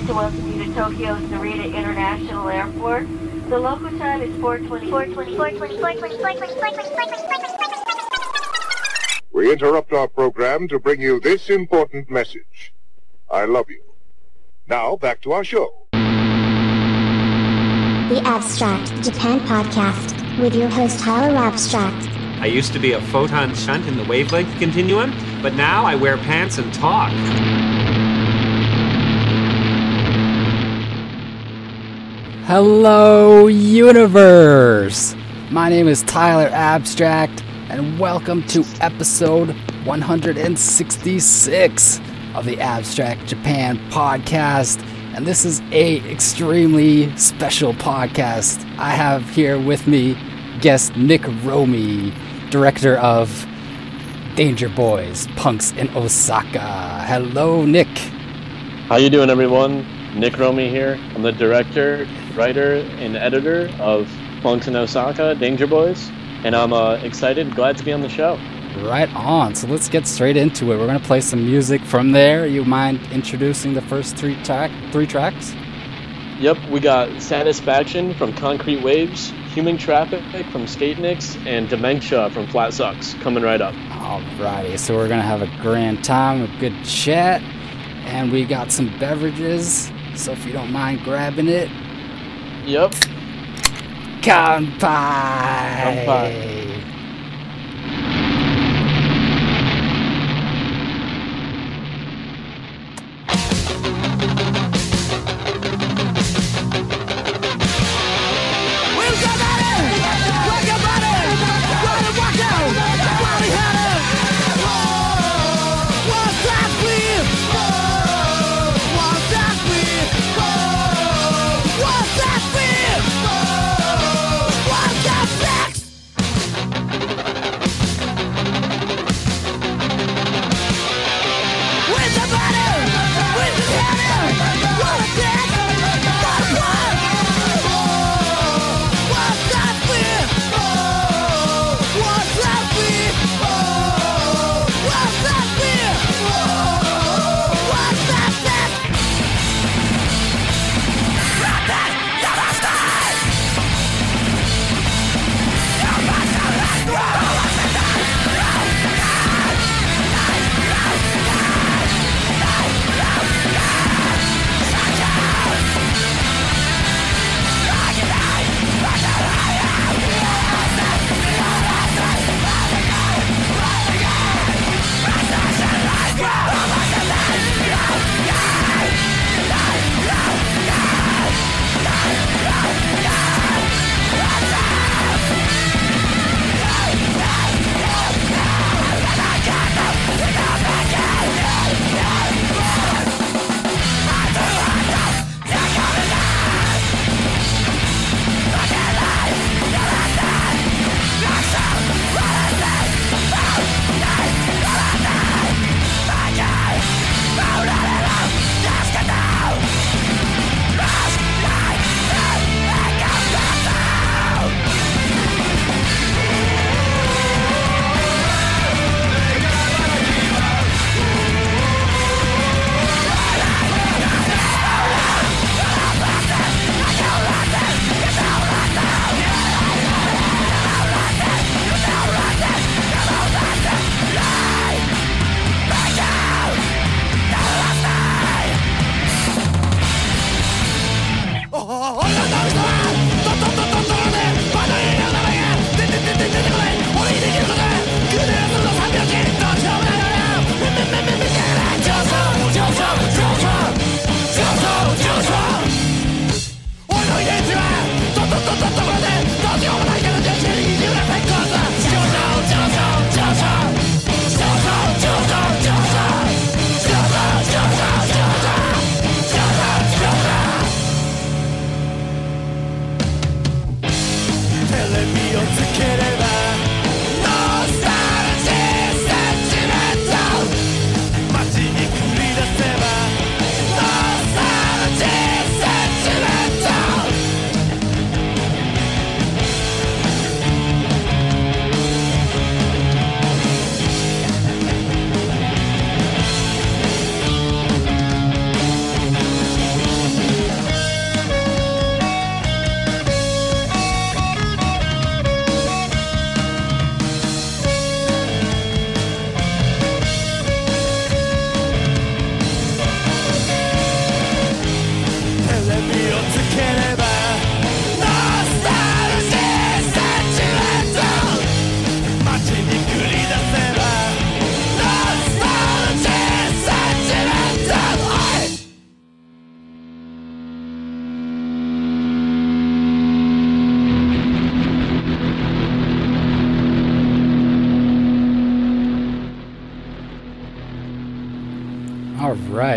like to welcome you to Tokyo's Narita International Airport. The local time is 420. 420. 420. 420. 420. We interrupt our program to bring you this important message. I love you. Now, back to our show. The Abstract Japan Podcast with your host Tyler Abstract. I used to be a photon shunt in the wavelength continuum, but now I wear pants and talk. Hello, universe! My name is Tyler Abstract, and welcome to episode 166 of the Abstract Japan podcast. And this is a extremely special podcast. I have here with me guest Nick Romy, director of Danger Boys, Punks in Osaka. Hello, Nick. How you doing, everyone? Nick Romy here. I'm the director, writer, and editor of Punks in Osaka, Danger Boys, and I'm uh, excited, glad to be on the show. Right on. So let's get straight into it. We're gonna play some music from there. You mind introducing the first three track three tracks? Yep, we got Satisfaction from Concrete Waves, Human Traffic from Skate Nicks, and Dementia from Flat Sucks coming right up. Alrighty, so we're gonna have a grand time, a good chat, and we got some beverages. So if you don't mind grabbing it, Yep. kanpai. Kanpai.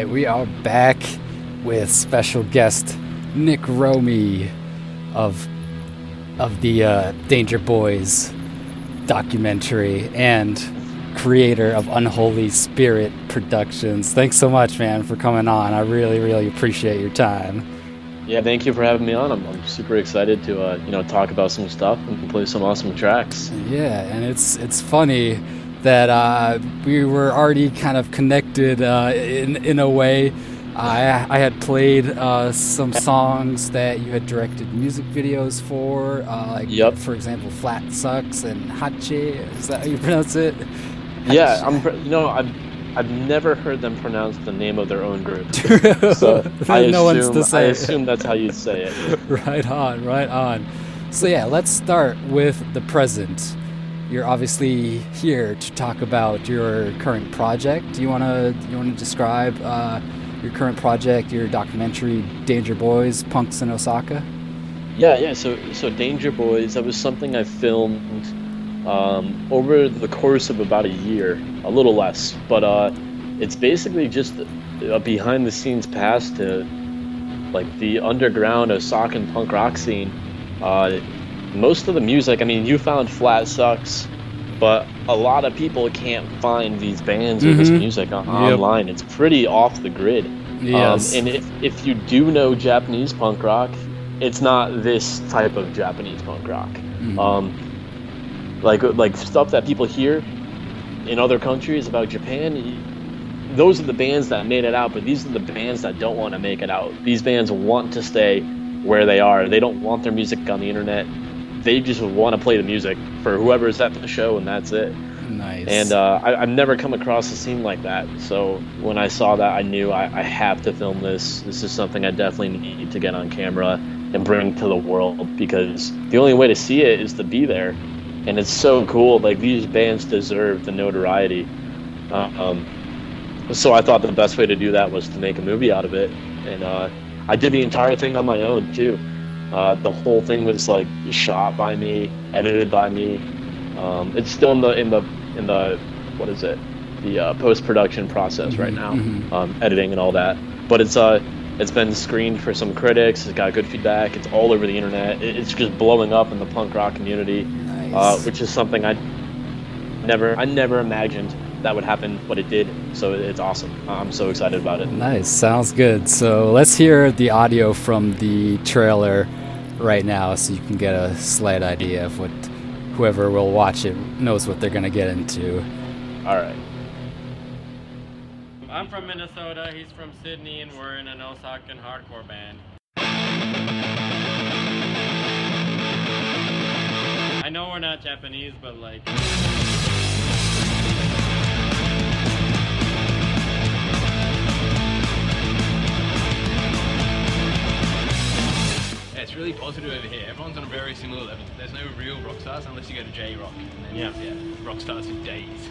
Right, we are back with special guest Nick Romy of of the uh, Danger Boys documentary and creator of Unholy Spirit Productions. Thanks so much, man, for coming on. I really, really appreciate your time. Yeah, thank you for having me on. I'm, I'm super excited to uh, you know talk about some stuff and play some awesome tracks. Yeah, and it's it's funny that uh, we were already kind of connected uh, in in a way. I I had played uh, some songs that you had directed music videos for, uh, like Yep. for example, "Flat Sucks" and "Hache." Is that how you pronounce it? Yeah, I'm you know I've I've never heard them pronounce the name of their own group. So I no one's assume I assume that's how you say it. right on, right on. So yeah, let's start with the present. You're obviously here to talk about your current project. Do you wanna you wanna describe uh, your current project, your documentary "Danger Boys: Punks in Osaka"? Yeah, yeah. So, so Danger Boys. That was something I filmed um, over the course of about a year, a little less. But uh, it's basically just a behind-the-scenes pass to like the underground Osakan punk rock scene. Uh, most of the music, I mean, you found Flat Sucks, but a lot of people can't find these bands or this music on- Yep. online. It's pretty off the grid. Yes. Um, and if, if you do know Japanese punk rock, it's not this type of Japanese punk rock. Mhm. Um, like like stuff that people hear in other countries about Japan. Those are the bands that made it out, but these are the bands that don't want to make it out. These bands want to stay where they are. They don't want their music on the internet. They just want to play the music for whoever's at the show, and that's it. nice. And uh, I, I've never come across a scene like that. So when I saw that, I knew I, I have to film this. This is something I definitely need to get on camera and bring to the world because the only way to see it is to be there. And it's so cool. Like these bands deserve the notoriety. Uh, um, so I thought the best way to do that was to make a movie out of it. And uh, I did the entire thing on my own too. Uh, the whole thing was like shot by me, edited by me. Um, it's still in the in the in the what is it? The uh, post production process right now, mhm. um, editing and all that. But it's uh it's been screened for some critics. It's got good feedback. It's all over the internet. It, it's just blowing up in the punk rock community, nice. uh, which is something I never I never imagined that would happen, but it did. So it's awesome. I'm so excited about it. Nice, sounds good. So let's hear the audio from the trailer right now so you can get a slight idea of what whoever will watch it knows what they're going to get into. All right. I'm from Minnesota, he's from Sydney, and we're in an Osakan hardcore band. I know we're not Japanese, but like. It's really positive over here. Everyone's on a very similar level. There's no real rock stars unless you go to J Rock. And then, Yeah. yeah, rock stars for days.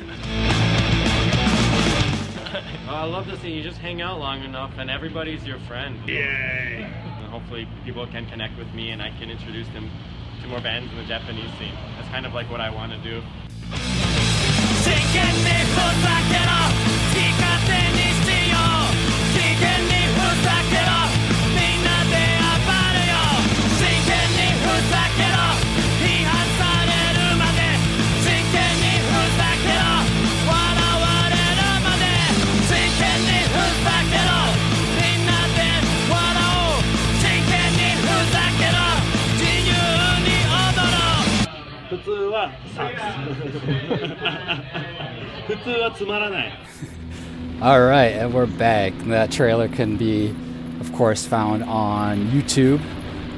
I love this thing. You just hang out long enough, and everybody's your friend. Yay! And hopefully, people can connect with me, and I can introduce them to more bands in the Japanese scene. That's kind of like what I want to do. 真 はつまらない All right, and we're back. That trailer can be, of course, found on YouTube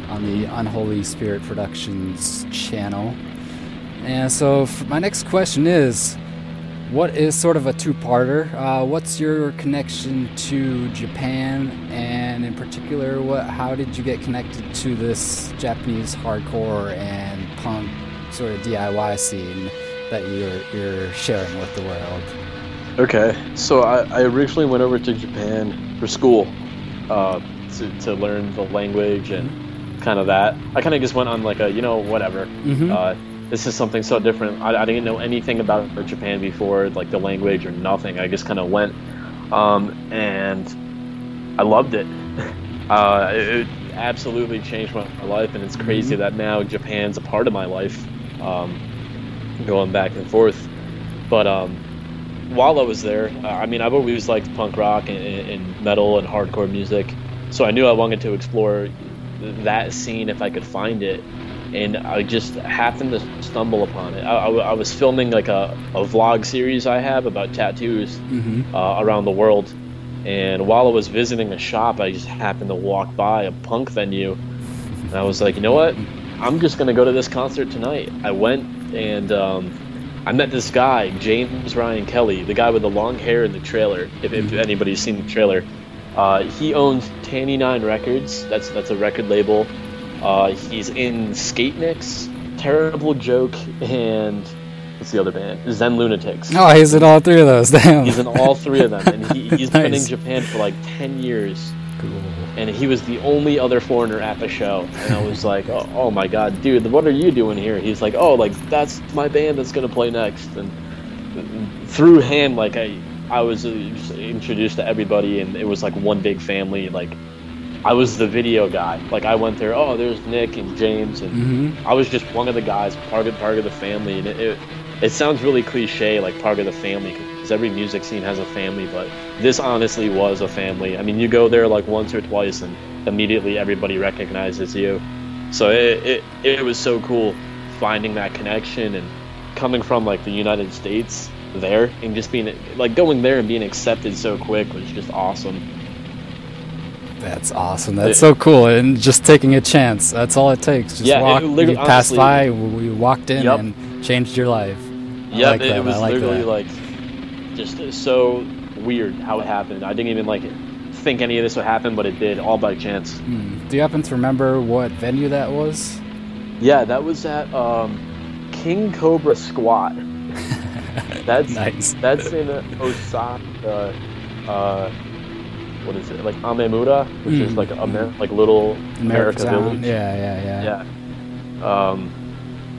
on the Unholy Spirit Productions channel. And so, f- my next question is what is sort of a two parter? Uh, what's your connection to Japan? And in particular, what, how did you get connected to this Japanese hardcore and punk sort of DIY scene That you're, you're sharing with the world? Okay, so I, I originally went over to Japan for school uh, to, to learn the language and kind of that. I kind of just went on like a, you know, whatever. Mhm. Uh, this is something so different. I, I didn't know anything about Japan before, like the language or nothing. I just kind of went. um, and I loved it. Uh, it, it absolutely changed my, my life, and it's crazy that now Japan's a part of my life, um, going back and forth. But um, while I was there, uh, I mean, I've always liked punk rock and, and metal and hardcore music, so I knew I wanted to explore that scene if I could find it. And I just happened to stumble upon it. I, I, I was filming like a, a vlog series I have about tattoos Mm-hmm. uh, around the world. And while I was visiting a shop, I just happened to walk by a punk venue. And I was like, you know what? I'm just going to go to this concert tonight. I went and um, I met this guy, James Ryan Kelly, the guy with the long hair in the trailer. If, if anybody's seen the trailer, uh, he owns Tanny Nine Records. That's that's a record label. Uh, he's in Skate Nicks, Terrible Joke, and what's the other band? Zen Lunatics. Oh, he's in all three of those. Damn. He's in all three of them, and he, he's been in Japan for like ten years. Cool. And he was the only other foreigner at the show, and I was like, "Oh, oh my god, dude, what are you doing here?" He's like, "Oh, like that's my band that's gonna play next." And through him, like I, I was introduced to everybody, and it was like one big family. Like I was the video guy. Like I went there. Oh, there's Nick and James, and Mm-hmm. I was just one of the guys, part of part of the family, and it it, it sounds really cliche, like part of the family, because every music scene has a family, but this honestly was a family. I mean, you go there like once or twice, and immediately everybody recognizes you. So it it, it was so cool finding that connection and coming from like the United States there and just being like going there and being accepted so quick was just awesome. That's awesome. That's so cool. And just taking a chance. That's all it takes. Just Yeah, walk. literally- you passed honestly- by. We walked in Yep. and changed your life. Yeah, like it, it was I like literally that. like just so weird how it happened. I didn't even like think any of this would happen, but it did all by chance. Hmm. Do you happen to remember what venue that was? Yeah, that was at um, King Cobra Squat. That's Nice. That's in Osaka. Uh, what is it? Like Amemura, which is Mm, like Amer- like little America Town. Village. Yeah, yeah, yeah. Yeah. Um,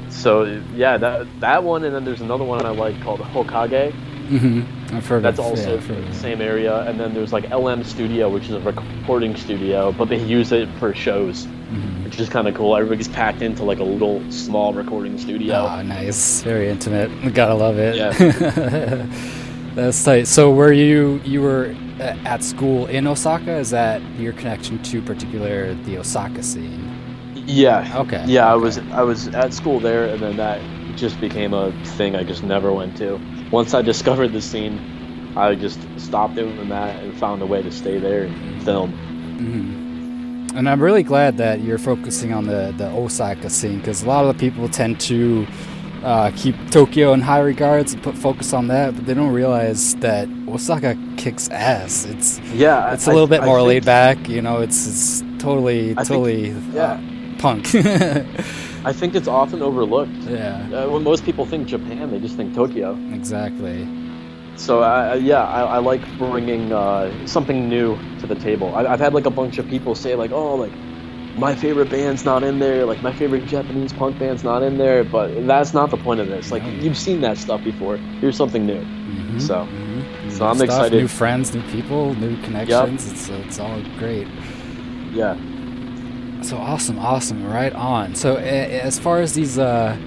so yeah, that that one, and then there's another one I like called Hokage. Hmm I've heard That's of. also yeah, the same area, and then there's like LM Studio, which is a recording studio, but they use it for shows, Mhm. which is kind of cool. Everybody's packed into like a little small recording studio. Oh, nice. Very intimate. Gotta love it. Yeah. That's tight. So, were you you were at school in Osaka? Is that your connection to particular the Osaka scene? Yeah. Okay. Yeah, I was I was at school there, and then that just became a thing I just never went to. Once I discovered the scene, I just stopped doing that and found a way to stay there and film. hmm And I'm really glad that you're focusing on the the Osaka scene because a lot of the people tend to uh, keep Tokyo in high regards and put focus on that, but they don't realize that Osaka kicks ass. It's Yeah, it's a a little bit more laid back. You know, it's it's totally I think- totally yeah. uh, punk. I think it's often overlooked. yeah, Uh, when most people think Japan, they just think Tokyo. exactly. So I, I- yeah, I, I like bringing uh, something new to the table. I, I've had like a bunch of people say like, oh, like my favorite band's not in there, like my favorite Japanese punk band's not in there, but that's not the point of this. Like you've seen that stuff before. Here's something new. Mhm, So, mhm. so I'm New stuff, excited. New friends, new people, new connections. It's it's all great. Yeah. So awesome, awesome, right on. So as far as these uh,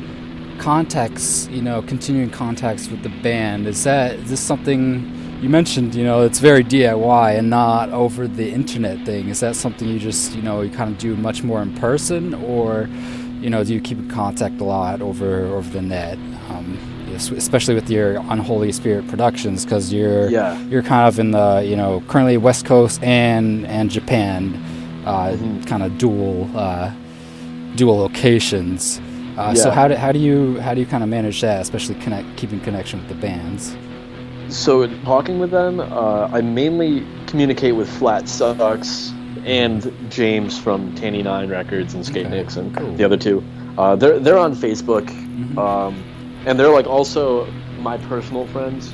contacts, you know, continuing contacts with the band, is that is this something you mentioned? You know, it's very DIY and not over the internet thing. Is that something you just you know you kind of do much more in person, or you know do you keep in contact a lot over over the net? Um, especially with your Unholy Spirit Productions, because you're Yeah. you're kind of in the you know currently West Coast and and Japan, uh, kind of dual uh, dual locations. Uh, So how do how do you how do you kind of manage that, especially connect keeping connection with the bands? So talking with them, uh, I mainly communicate with Flat Sucks and James from Tanny Nine Records and Skate Okay, and cool. the other two. Uh, they're they're on Facebook, Mhm. um, and they're like also my personal friends.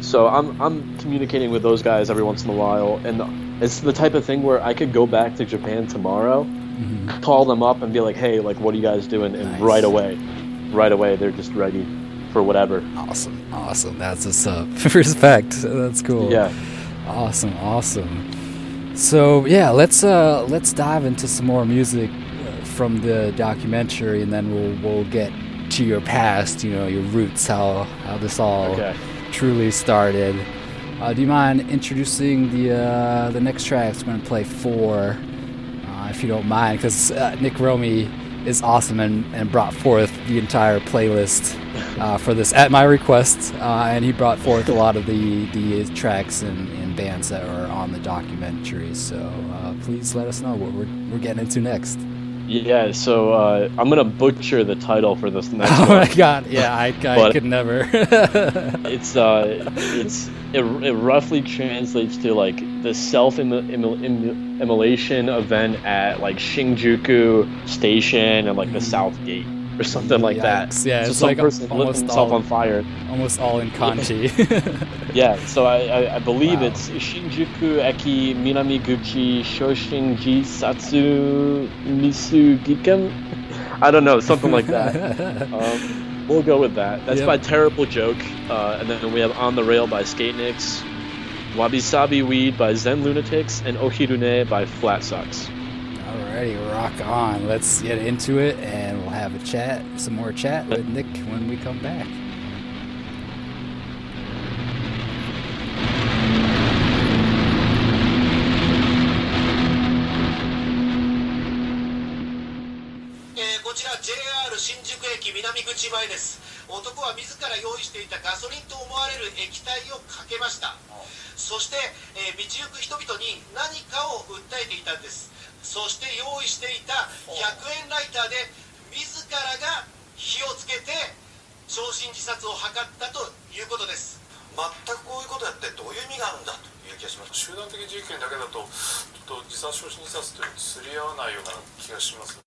So I'm I'm communicating with those guys every once in a while, and it's the type of thing where I could go back to Japan tomorrow, Mhm. call them up, and be like, hey, like what are you guys doing? And Nice. right away, right away they're just ready for whatever. Awesome, awesome. That's what's up. Respect. That's cool. Yeah. Awesome, awesome. So yeah, let's uh let's dive into some more music uh, from the documentary, and then we'll we'll get to your past, you know, your roots, how how this all Okay. truly started. Uh, do you mind introducing the uh, the next tracks? We're gonna play four, uh, if you don't mind, because uh, Nick Romy is awesome and, and brought forth the entire playlist uh, for this at my request, uh, and he brought forth a lot of the the tracks and, and bands that are on the documentary. So please let us know what we're, we're getting into next. Yeah, so uh, I'm gonna butcher the title for this next Oh one. my god, yeah, I, I could never. it's uh, it's it, it roughly translates to like the self immolation event at like Shinjuku Station and like the South Gate or something like that. Yeah, so it's some like person lit almost himself all- on fire. Almost all in kanji. Yeah, so I, I, I believe Wow. it's Shinjuku Eki Minamiguchi Shoshinji Satsu Misugiken. I don't know, something like that. um, we'll go with that. That's Yep. by Terrible Joke. Uh, and then we have On the Rail by Skate Nicks, Wabi Sabi Weed by Zen Lunatics, and Ohirune by Flat Sucks. Alrighty, rock on. Let's get into it and we'll have a chat, some more chat with Nick when we come back. です男は自ら用意していたガソリンと思われる液体をかけましたそして、えー、道行く人々に何かを訴えていたんですそして用意していた100円ライターで自らが火をつけて焼身自殺を図ったということです。全くこういうことやってどういう意味があるんだという気がします。集団的自決権だけだとちょっと自殺焼身自殺というのと釣り合わないような気がします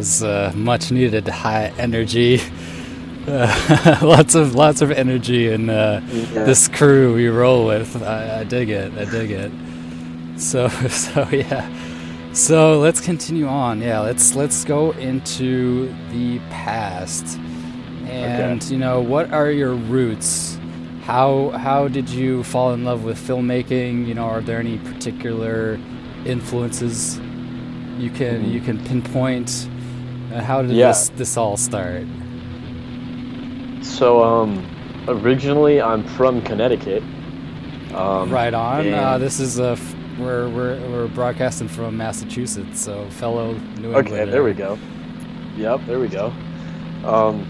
was uh, much needed high energy. Uh, lots of lots of energy in uh, Yeah. this crew we roll with. I, I dig it. I dig it. So so yeah. So let's continue on. Yeah, let's let's go into the past. And you know, what are your roots? How how did you fall in love with filmmaking? You know, are there any particular influences you can Mhm. you can pinpoint? Uh, how did Yeah. this this all start? So, um, originally I'm from Connecticut. Um, right on. Uh, this is a f- we're, we're we're broadcasting from Massachusetts, so fellow New Englander. Okay, there we go. Yep, there we go. Um,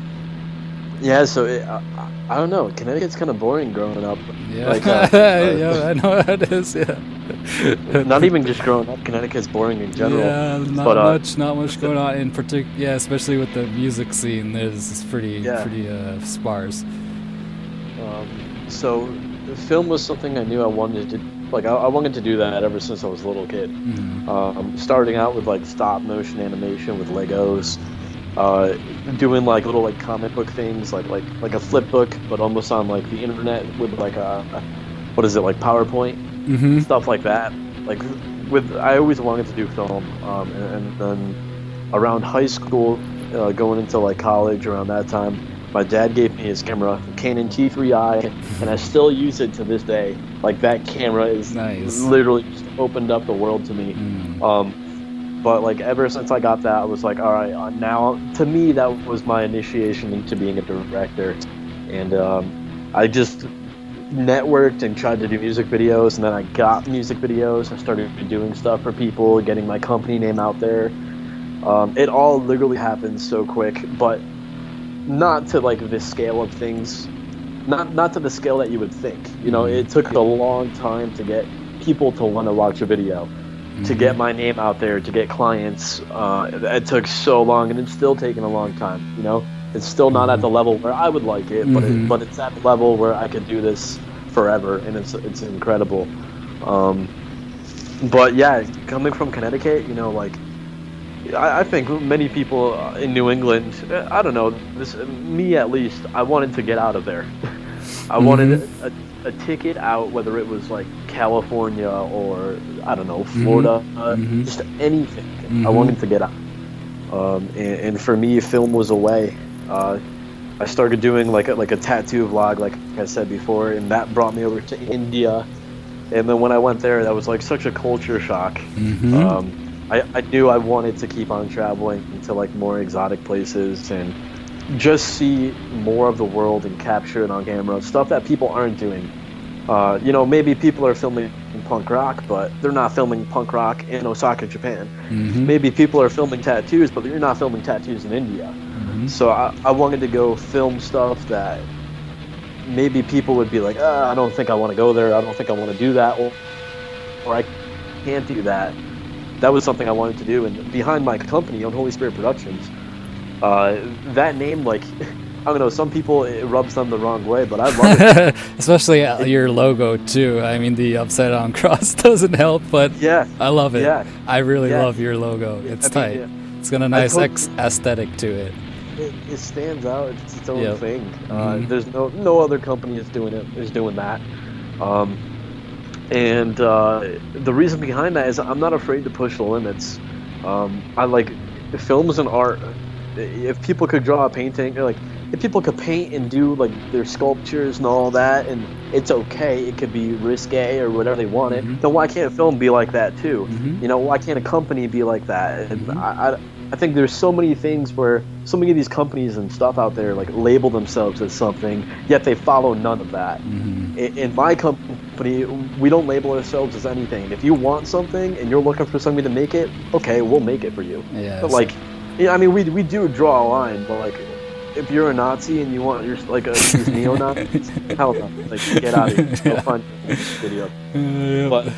yeah, so it, I, I- I don't know. Connecticut's kind of boring growing up. Yeah, Like, uh, yeah, I know how it is. Yeah. not even just growing up. Connecticut's boring in general. Yeah, not but, uh, much, not much going on in particular. Yeah, especially with the music scene. There's pretty, Yeah. pretty uh, sparse. Um, so, the film was something I knew I wanted to like. I, I wanted to do that ever since I was a little kid. Mhm. Um, starting out with like stop motion animation with Legos, uh, doing like little like comic book things, like like like a flip book, but almost on like the internet with like a, a what is it like PowerPoint Mhm. stuff like that. Like with I always wanted to do film, um, and, and then around high school, uh, going into like college around that time, my dad gave me his camera, Canon T3i, and I still use it to this day. Like that camera is Nice. literally just opened up the world to me. Mm. Um, but like ever since I got that, I was like, all right, uh, now to me that was my initiation into being a director, and um, I just networked and tried to do music videos, and then I got music videos. I started doing stuff for people, getting my company name out there. Um, it all literally happened so quick, but not to like the scale of things. Not not to the scale that you would think. You know, it took a long time to get people to want to watch a video, to get my name out there, to get clients. Uh, it took so long, and it's still taking a long time. You know, it's still not at the level where I would like it, but Mhm. it, but it's at the level where I could do this forever, and it's it's incredible. Um, but yeah, coming from Connecticut, you know, like I, I think many people in New England, I don't know, this me at least, I wanted to get out of there. I wanted a, a ticket out, whether it was like California or I don't know Florida, uh, Mhm. just anything. I wanted to get out, um, and, and for me, film was a way. Uh, I started doing like a, like a tattoo vlog, like I said before, and that brought me over to India. And then when I went there, that was like such a culture shock. Mhm. Um, I, I knew I wanted to keep on traveling to like more exotic places and just see more of the world and capture it on camera. Stuff that people aren't doing. Uh, you know, maybe people are filming punk rock, but they're not filming punk rock in Osaka, Japan. Mhm. Maybe people are filming tattoos, but you're not filming tattoos in India. Mhm. So I, I wanted to go film stuff that maybe people would be like, uh, I don't think I want to go there. I don't think I want to do that, or, or I can't do that. that was something I wanted to do. And behind my company, Unholy Spirit Productions, uh, that name, like, I don't know, some people it rubs them the wrong way, but I love it. Especially uh, your logo too. I mean, the upside down cross doesn't help, but yeah, I love it. Yeah. I really Yeah. love your logo. It's I mean, tight. yeah. It's got a nice ex- aesthetic to it. It, it stands out. It's its own Yep. thing. Uh, Mhm. There's no no other company is doing it is doing that. Um, and uh, the reason behind that is I'm not afraid to push the limits. Um, I like films and art. If people could draw a painting, or like if people could paint and do like their sculptures and all that, and it's okay. It could be risque or whatever they want it. Then why can't a film be like that too? You know, why can't a company be like that? And I, I, I think there's so many things where so many of these companies and stuff out there like label themselves as something, yet they follow none of that. Mm-hmm. In, in my company, we don't label ourselves as anything. If you want something and you're looking for somebody to make it, okay, we'll make it for you. Yeah, But like, yeah, I mean, we we do draw a line, but like. If you're a Nazi and you want your like a these neo Nazis, hell no! Like get out of here. Go find video. But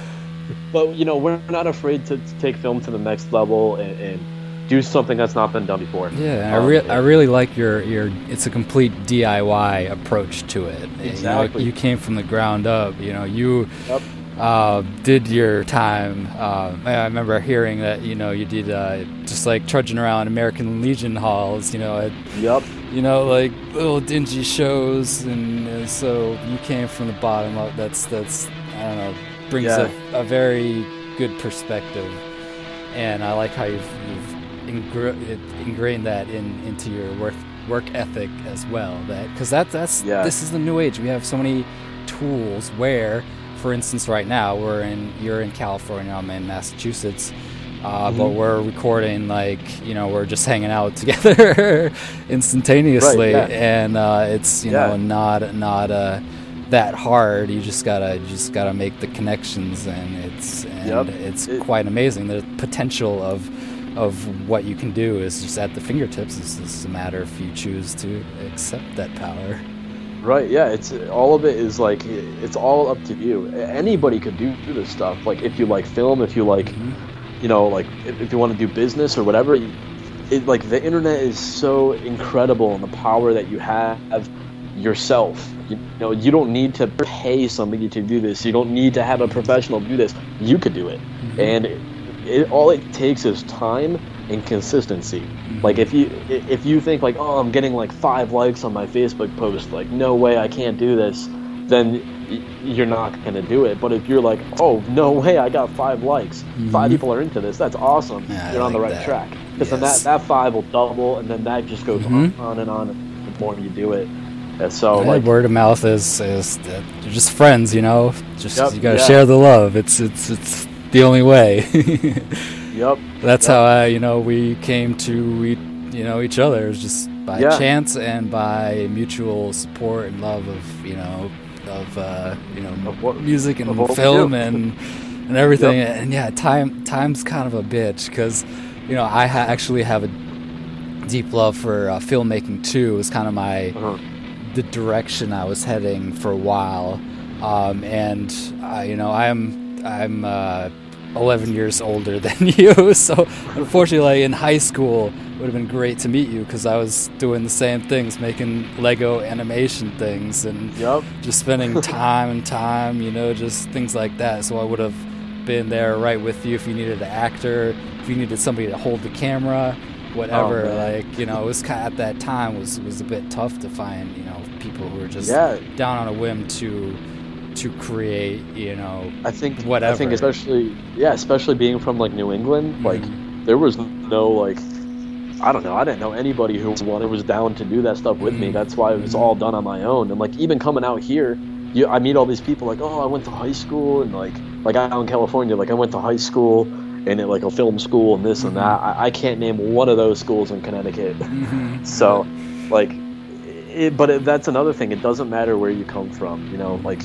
but you know we're not afraid to, to take film to the next level and, and do something that's not been done before. Yeah, I, Um, re- I really like your, your. It's a complete DIY approach to it. You know, Exactly. You, came from the ground up. You know, you Yep. uh, did your time. Uh, I remember hearing that you know you did uh, just like trudging around American Legion halls. You know, at, Yep. You know, like little dingy shows, and uh, so you came from the bottom up. That's that's I don't know brings Yeah. a, a very good perspective, and I like how you've, you've ingr- it- ingrained that in into your work work ethic as well. That because that that's Yeah. this is the new age. We have so many tools where, for instance, right now we're in you're in California, I'm in Massachusetts. Uh, But Mhm. we're recording like you know we're just hanging out together instantaneously, yeah. and uh, it's you Yeah. know not not uh, that hard. You just gotta you just gotta make the connections, and it's and Yep. it's It- quite amazing. The potential of of what you can do is just at the fingertips. It's just a matter if you choose to accept that power. Right. Yeah. It's all of it is like it's all up to you. Anybody could do, do this stuff. Like if you like film, if you like, Mm-hmm. you know, like if, if you want to do business or whatever. It like the internet is so incredible and the power that you have of yourself. You know, you don't need to pay somebody to do this. You don't need to have a professional do this. You could do it, and it, all it takes is time and consistency. Like if you if you think like, oh, I'm getting like five likes on my Facebook post, like no way I can't do this, then you're not gonna do it. But if you're like, oh, no way I got five likes, five Mhm. people are into this, that's awesome. Yeah, you're on the right that. track. Because then that, that five will double, and then that just goes Mhm. on and on. The more you do it, and so like word of mouth is is that just friends, you know. Just Yep, you gotta yeah. share the love. It's it's it's the only way. Yep. That's Yep. how I, you know, we came to you know each other. It was just by Yeah. chance and by mutual support and love of you know of uh, you know Of what- music and of what we film and and everything. Yep. And yeah, time time's kind of a bitch because you know I ha- actually have a deep love for uh, filmmaking too. It was kind of my Uh-huh. the direction I was heading for a while. Um, and uh, you know, I'm I'm uh, 11 years older than you, so unfortunately, like, in high school, it would have been great to meet you because I was doing the same things, making Lego animation things, and Yep. just spending time and time, you know, just things like that. So I would have been there right with you if you needed an actor, if you needed somebody to hold the camera, whatever. Oh, like you know, it was kind at that time was was a bit tough to find you know people who were just Yeah. down on a whim to to create you know I think whatever. I think especially yeah, especially being from like New England, like Mm-hmm. there was no like I don't know, I didn't know anybody who wanted was down to do that stuff with me. Mhm. That's why it was all done on my own. And like even coming out here, you I meet all these people like, "Oh, I went to high school." And like like out in California, like I went to high school and like a film school and this and that. I, I can't name one of those schools in Connecticut. Mhm. So, like, it, but it, that's another thing. It doesn't matter where you come from. You know, like,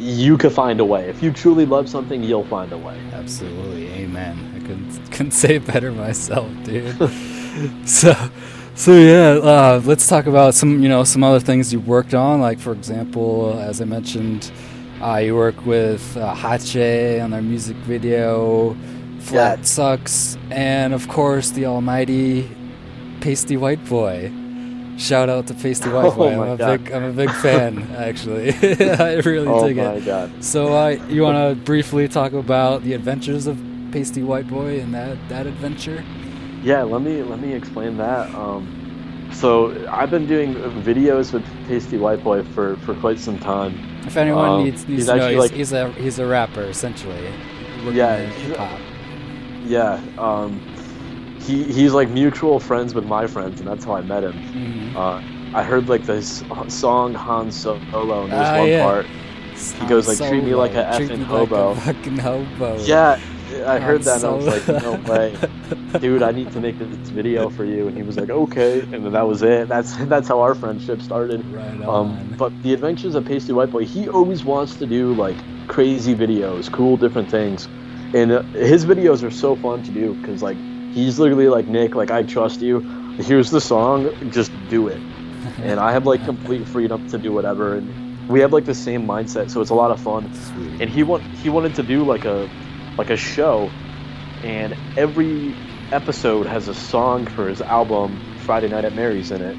you could find a way. If you truly love something, you'll find a way. Absolutely, amen. I couldn't couldn't say it better myself, dude. so, so yeah, uh, let's talk about some you know some other things you worked on. Like for example, as I mentioned, uh, you work with uh, Hache on their music video Flat Sucks, and of course the almighty Pasty White Boy. Shout out to Pasty White Oh Boy. I'm a God. big I'm a big fan actually. I really Oh dig my. God. So uh, you want to briefly talk about the adventures of Pasty White Boy and that that adventure? Yeah, let me let me explain that. Um, so I've been doing videos with Pasty White Boy for, for quite some time. If anyone Um, needs needs he's to know, he's, like he's a he's a rapper essentially. Yeah, yeah. Um, he he's like mutual friends with my friends, and that's how I met him. Mhm. Uh, I heard like this song Han Solo, and there's Ah, one yeah. part he goes like treat me like a effing hobo. Like fucking hobo. Yeah, I heard that and I was like, no way, dude. I need to make this video for you. And he was like, okay, and then that was it. That's that's how our friendship started. Right Um, but the Adventures of Pasty White Boy, he always wants to do like crazy videos, cool different things, and uh, his videos are so fun to do because like he's literally like Nick, like I trust you. Here's the song, just do it. And I have like complete freedom to do whatever, and we have like the same mindset, so it's a lot of fun. And he want he wanted to do like a like a show, and every episode has a song for his album Friday Night at Mary's in it.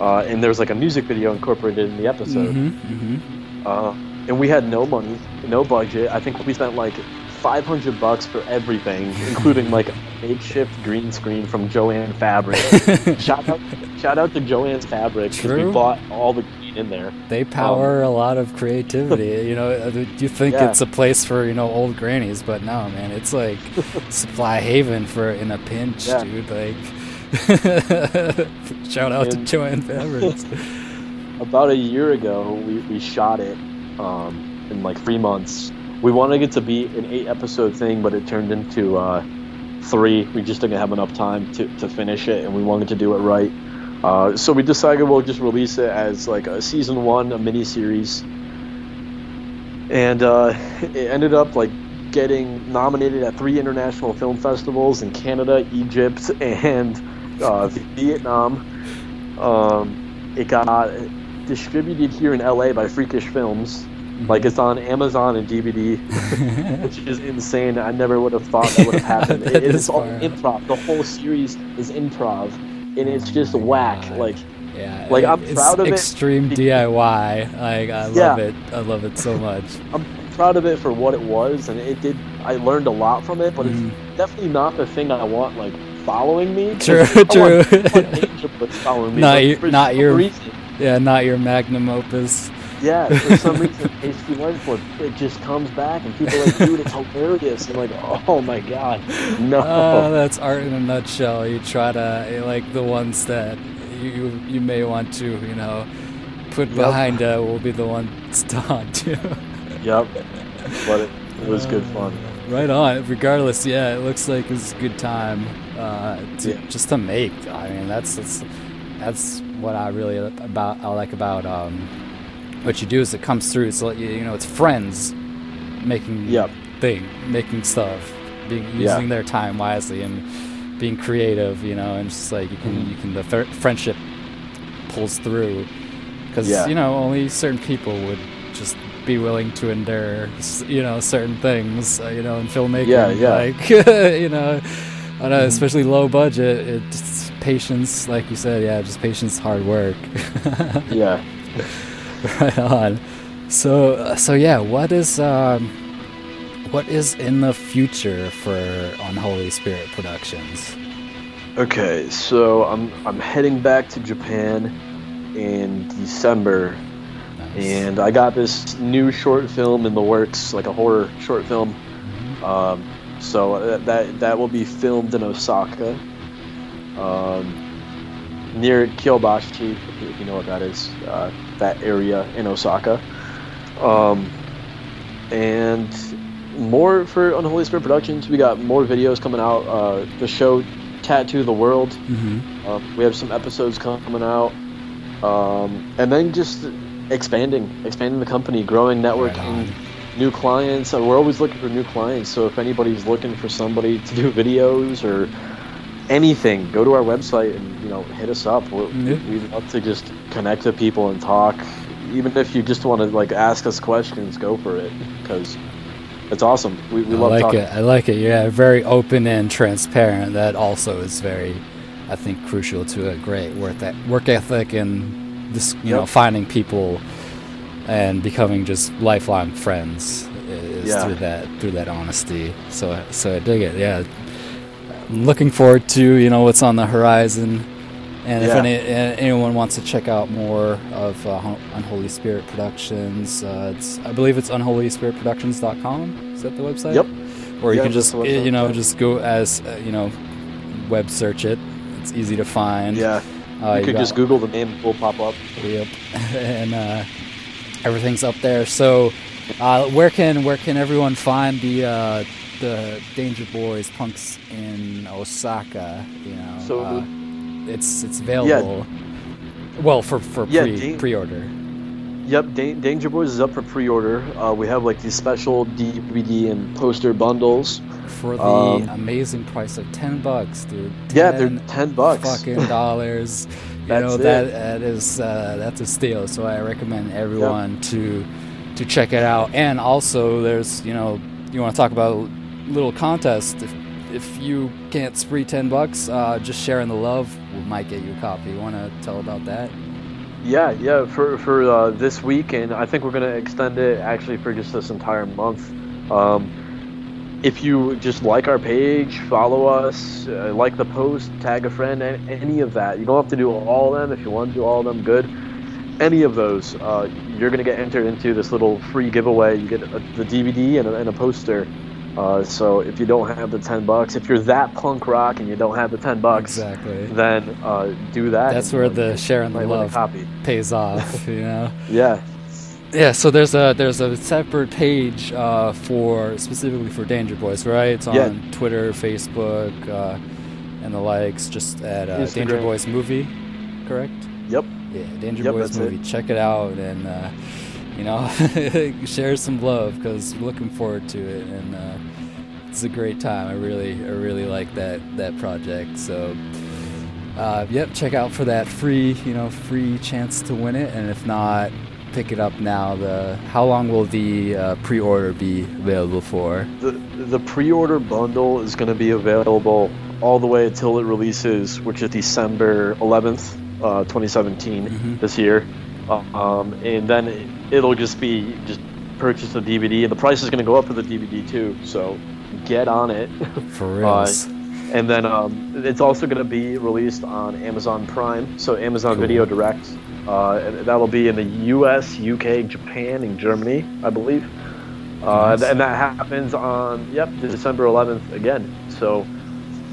Uh, and there's like a music video incorporated in the episode. Mhm, mhm. Uh, and we had no money, no budget. I think we spent like 500 bucks for everything, including like makeshift green screen from Jo-Ann Fabric. shout out, shout out to Jo-Ann's Fabric because we bought all the green in there. They power a lot of creativity. you know, uh, you think Yeah. it's a place for you know old grannies, but no, man, it's like supply haven for in a pinch, Yeah. dude. Like, shout out to Jo-Ann Fabrics. About a year ago, we, we shot it um, in like three months. We wanted it to be an eight episode thing, but it turned into uh, three. We just didn't have enough time to, to finish it, and we wanted to do it right. Uh, so we decided we'll just release it as like a season one, a mini series. And uh, it ended up like getting nominated at three international film festivals in Canada, Egypt, and uh, Vietnam. Um, it got distributed here in LA by Freakish Films. Like it's on Amazon and DVD, which is insane. I never would have thought that would have happened. It, is it's all improv. The whole series is improv, and it's just whack. Like, Yeah, like I'm proud of it. extreme DIY. Like I love Yeah. it. I love it so much. I'm proud of it for what it was, and it did. I learned a lot from it, but Mhm. it's definitely not the thing I want. Like following me. True, want- true. Want following me. Not your, not your, reason- yeah, not your magnum opus. Yeah, for some reason, HP Wentworth, it just comes back, and people are like, dude, it's hilarious. I'm like, oh my god, no. Oh, that's art in a nutshell. You try to like the ones that you you may want to, you know, put Yep. behind uh, will be the ones to haunt you. Yep, but it, it was good fun. Right on. Regardless, yeah, it looks like it's a good time uh, to, Yeah. just to make. I mean, that's that's that's what I really about I like about um, what you do is it comes through. It's like you you know, it's friends making Yep. thing, making stuff, being using Yeah. their time wisely and being creative. You know, and just like you can Mm-hmm. you can the fr- friendship pulls through because Yeah. you know only certain people would just be willing to endure you know certain things uh, you know in filmmaking Yeah, yeah. like you know on a, Mhm. especially low budget it's patience like you said yeah just patience hard work Yeah. right on. So uh, so yeah what is um what is in the future for unholy spirit productions? Okay, so I'm I'm heading back to Japan in December, and I got this new short film in the works, like a horror short film. Um, so that, that that will be filmed in Osaka, um, near Kyobashi, if you- if you know what that is, uh, that area in Osaka. Um, and more for Unholy Spirit Productions. We got more videos coming out. Uh, the show Tattoo the World. mm-hmm. Um, we have some episodes coming out, um, and then just expanding, expanding the company, growing networking, new clients. Uh, we're always looking for new clients. So if anybody's looking for somebody to do videos or anything, go to our website and you know hit us up. We're, Yeah. We'd love to just connect with people and talk. Even if you just want to like ask us questions, go for it because it's awesome. We, we I love like talking. it. I like it. Yeah, very open and transparent. That also is very, I think, crucial to a great work that work ethic and this, you know, finding people and becoming just lifelong friends is Yeah. through that through that honesty. So so I dig it. Yeah, I'm looking forward to you know what's on the horizon. And if any, anyone wants to check out more of uh, Unholy Spirit Productions, uh, it's I believe it's unholyspiritproductions.com. Is that the website? Yep. Or you Yeah, can just you know just go as uh, you know web search it. It's easy to find. Yeah. Uh, you could got- just Google the name, it will pop up. Yep. and uh, everything's up there. So, uh, where can where can everyone find the uh, the Danger Boys punks in Osaka? You know, So- uh, it's it's available. Yeah. Well, for for Yeah, pre Dan- pre order. Yep, Da- Danger Boys is up for pre-order. Uh, we have like these special DVD and poster bundles. For the Um, amazing price of ten bucks, dude. Yeah, they're 10 bucks. Fucking dollars. you know it. that that is uh, that's a steal. So I recommend everyone to to check it out. And also, there's you know you want to talk about little contest. If if you can't spree ten bucks, uh, just sharing the love might get you a copy. You want to tell about that? Yeah, yeah, for for uh, this week, and I think we're gonna extend it actually for just this entire month. Um, if you just like our page, follow us, uh, like the post, tag a friend, any of that. You don't have to do all of them. If you want to do all of them, good. Any of those, uh, you're gonna get entered into this little free giveaway. You get a, the DVD and a, and a poster. Uh, so if you don't have the ten bucks, if you're that punk rock and you don't have the ten bucks, Exactly. then uh, do that. That's where the sharing the might win a love copy. pays off. You know. Yeah. Yeah, so there's a there's a separate page uh, for specifically for Danger Boys, right? It's on Yeah. Twitter, Facebook, uh, and the likes. Just at uh, Danger Boys Movie, correct? Yep. Yeah, Danger Yep, Boys Movie. it. Check it out and uh, you know share some love because looking forward to it and uh, it's a great time. I really I really like that that project. So. Uh, yep, check out for that free, you know, free chance to win it, and if not, pick it up now. The how long will the uh, pre-order be available for? The the pre-order bundle is going to be available all the way until it releases, which is December 11th, uh, 2017, this year. Um, and then it, it'll just be just purchase the DVD, and the price is going to go up for the DVD too. So get on it. For Uh, and then um, it's also going to be released on Amazon Prime, so Amazon Cool. Video Direct. Uh, and that'll be in the U.S., U.K., Japan, and Germany, I believe. Uh, Nice. and that happens on yep December 11th again. So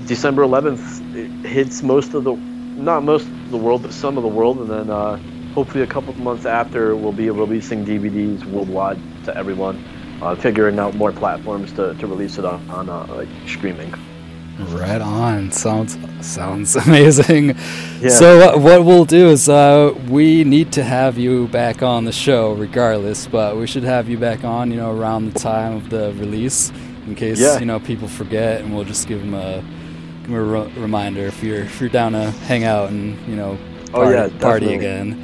December 11th it hits most of the not most of the world, but some of the world, and then uh, hopefully a couple of months after we'll be releasing DVDs worldwide to everyone. Uh, figuring out more platforms to, to release it on, on uh, like streaming. Right on. Sounds sounds amazing. Yeah. So uh, what we'll do is uh, we need to have you back on the show, regardless. But we should have you back on, you know, around the time of the release, in case Yeah. you know people forget, and we'll just give them a re- reminder if you're if you're down to hang out and you know Oh, party, yeah, party again.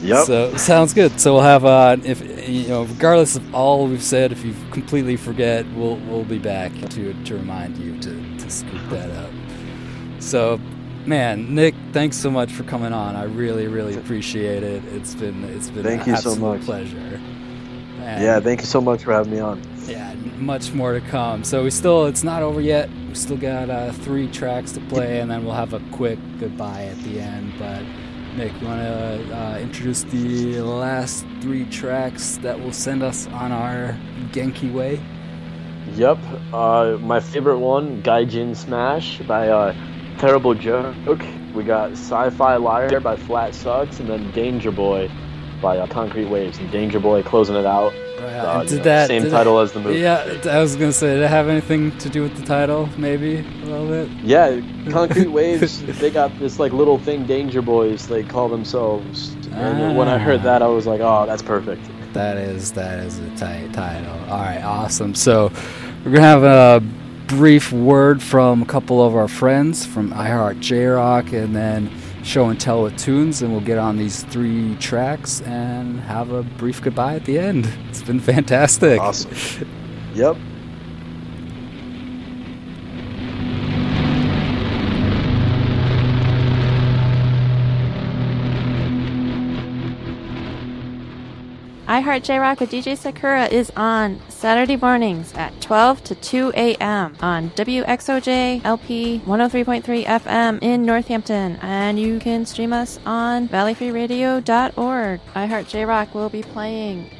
Yep. So sounds good. So we'll have uh, if you know, regardless of all we've said, if you completely forget, we'll we'll be back to to remind you to to scoop that up. So, man, Nick, thanks so much for coming on. I really really appreciate it. It's been it's been Thank an you so much. pleasure. And yeah, thank you so much for having me on. Yeah, much more to come. So we still it's not over yet. We still got uh, three tracks to play, and then we'll have a quick goodbye at the end. But Nick, you want to uh, introduce the last three tracks that will send us on our Genki way? Yep. Uh, my favorite one, Gaijin Smash by uh, Terrible Joke. We got Sci-Fi Liar by Flat Sucks, and then Danger Boy by uh, Concrete Waves. And Danger Boy closing it out. Uh, did that same did title that- as the movie. Yeah, I was gonna say, did it have anything to do with the title? Maybe a little bit. Yeah, Concrete Waves. They got this like little thing, Danger Boys. They call themselves. And when I heard that, I was like, oh, that's perfect. That is that is a tight title. All right, awesome. So we're gonna have a brief word from a couple of our friends from iHeart J Rock, and then show and tell with tunes, and we'll get on these three tracks and have a brief goodbye at the end. It's been fantastic. Awesome. Yep. I Heart J Rock with DJ Sakura is on Saturday mornings at 12 to 2 a.m. on WXOJ LP 103.3 FM in Northampton. And you can stream us on valleyfreeradio.org. I Heart J Rock will be playing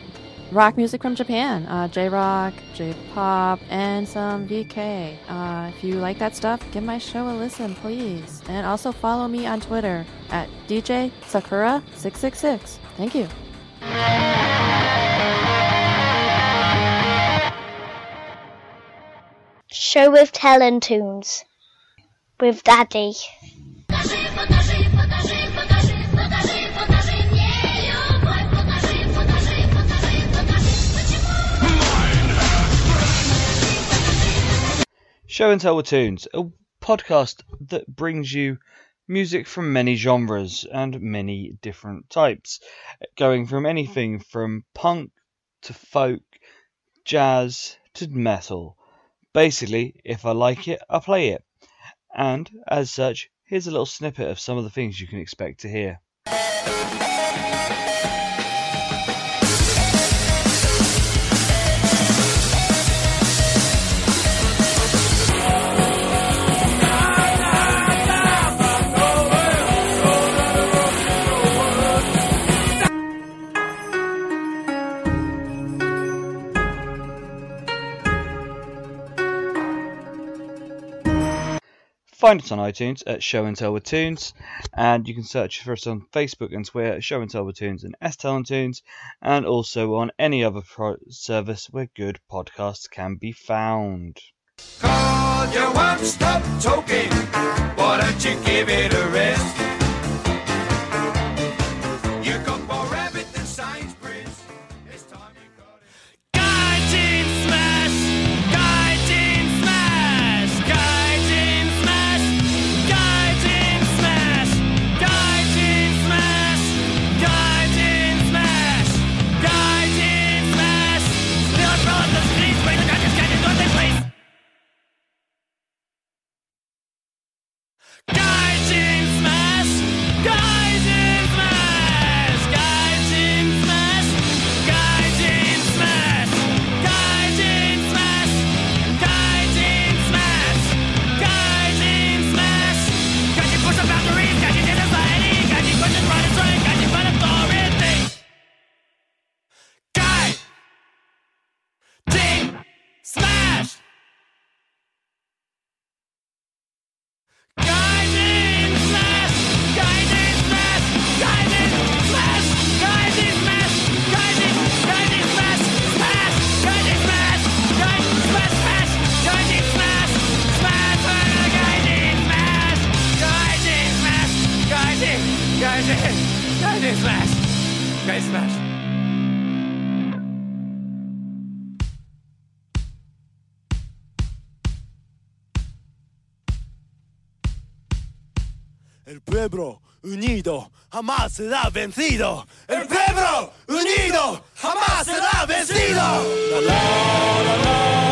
rock music from Japan, uh, J rock, J pop, and some VK. Uh, if you like that stuff, give my show a listen, please. And also follow me on Twitter at DJ Sakura666. Thank you. Show with Talent Tunes with Daddy. Show and Tell with Tunes, a podcast that brings you music from many genres and many different types, going from anything from punk to folk, jazz to metal. Basically, if I like it, I play it. And, as such, here's a little snippet of some of the things you can expect to hear. Find us on iTunes at Show and Tell with Tunes, and you can search for us on Facebook and Twitter at Show and Tell with Tunes and S Tell and Tunes, and also on any other pro- service where good podcasts can be found. Stop. Why don't you give it a rest? Jamás será vencido. El pueblo unido jamás será vencido. La,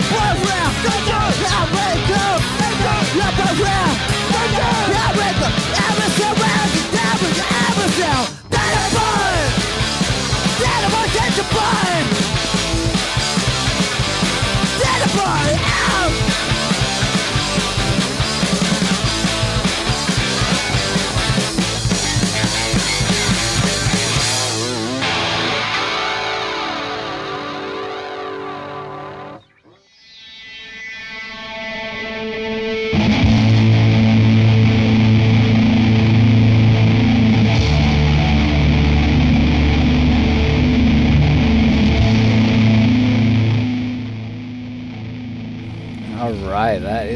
Southwest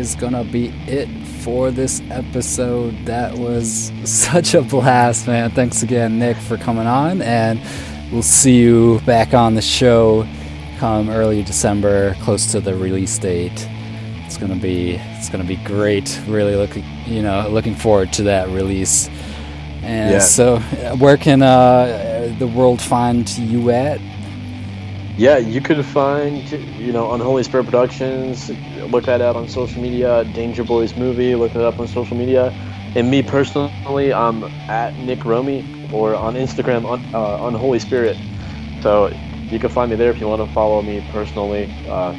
is gonna be it for this episode. That was such a blast, man. Thanks again, Nick, for coming on, and we'll see you back on the show come early December, close to the release date. It's gonna be it's gonna be great. Really looking you know looking forward to that release. And Yeah. so, where can uh, the world find you at? Yeah, you could find, you know, Unholy Spirit Productions. Look that out on social media. Danger Boys movie. Look it up on social media. And me personally, I'm at Nick Romy or on Instagram, un, uh, Unholy Spirit. So you can find me there if you want to follow me personally, uh,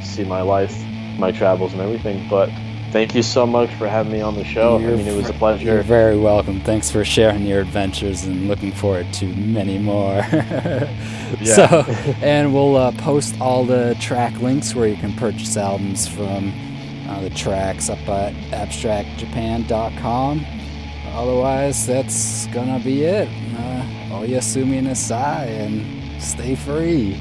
see my life, my travels, and everything. But thank you so much for having me on the show. I You're mean, it was a pleasure. You're very welcome. Thanks for sharing your adventures and looking forward to many more. So, and we'll uh, post all the track links where you can purchase albums from uh, the tracks up at abstractjapan.com. Otherwise, that's gonna be it. Uh, oyasumi nasai and stay free.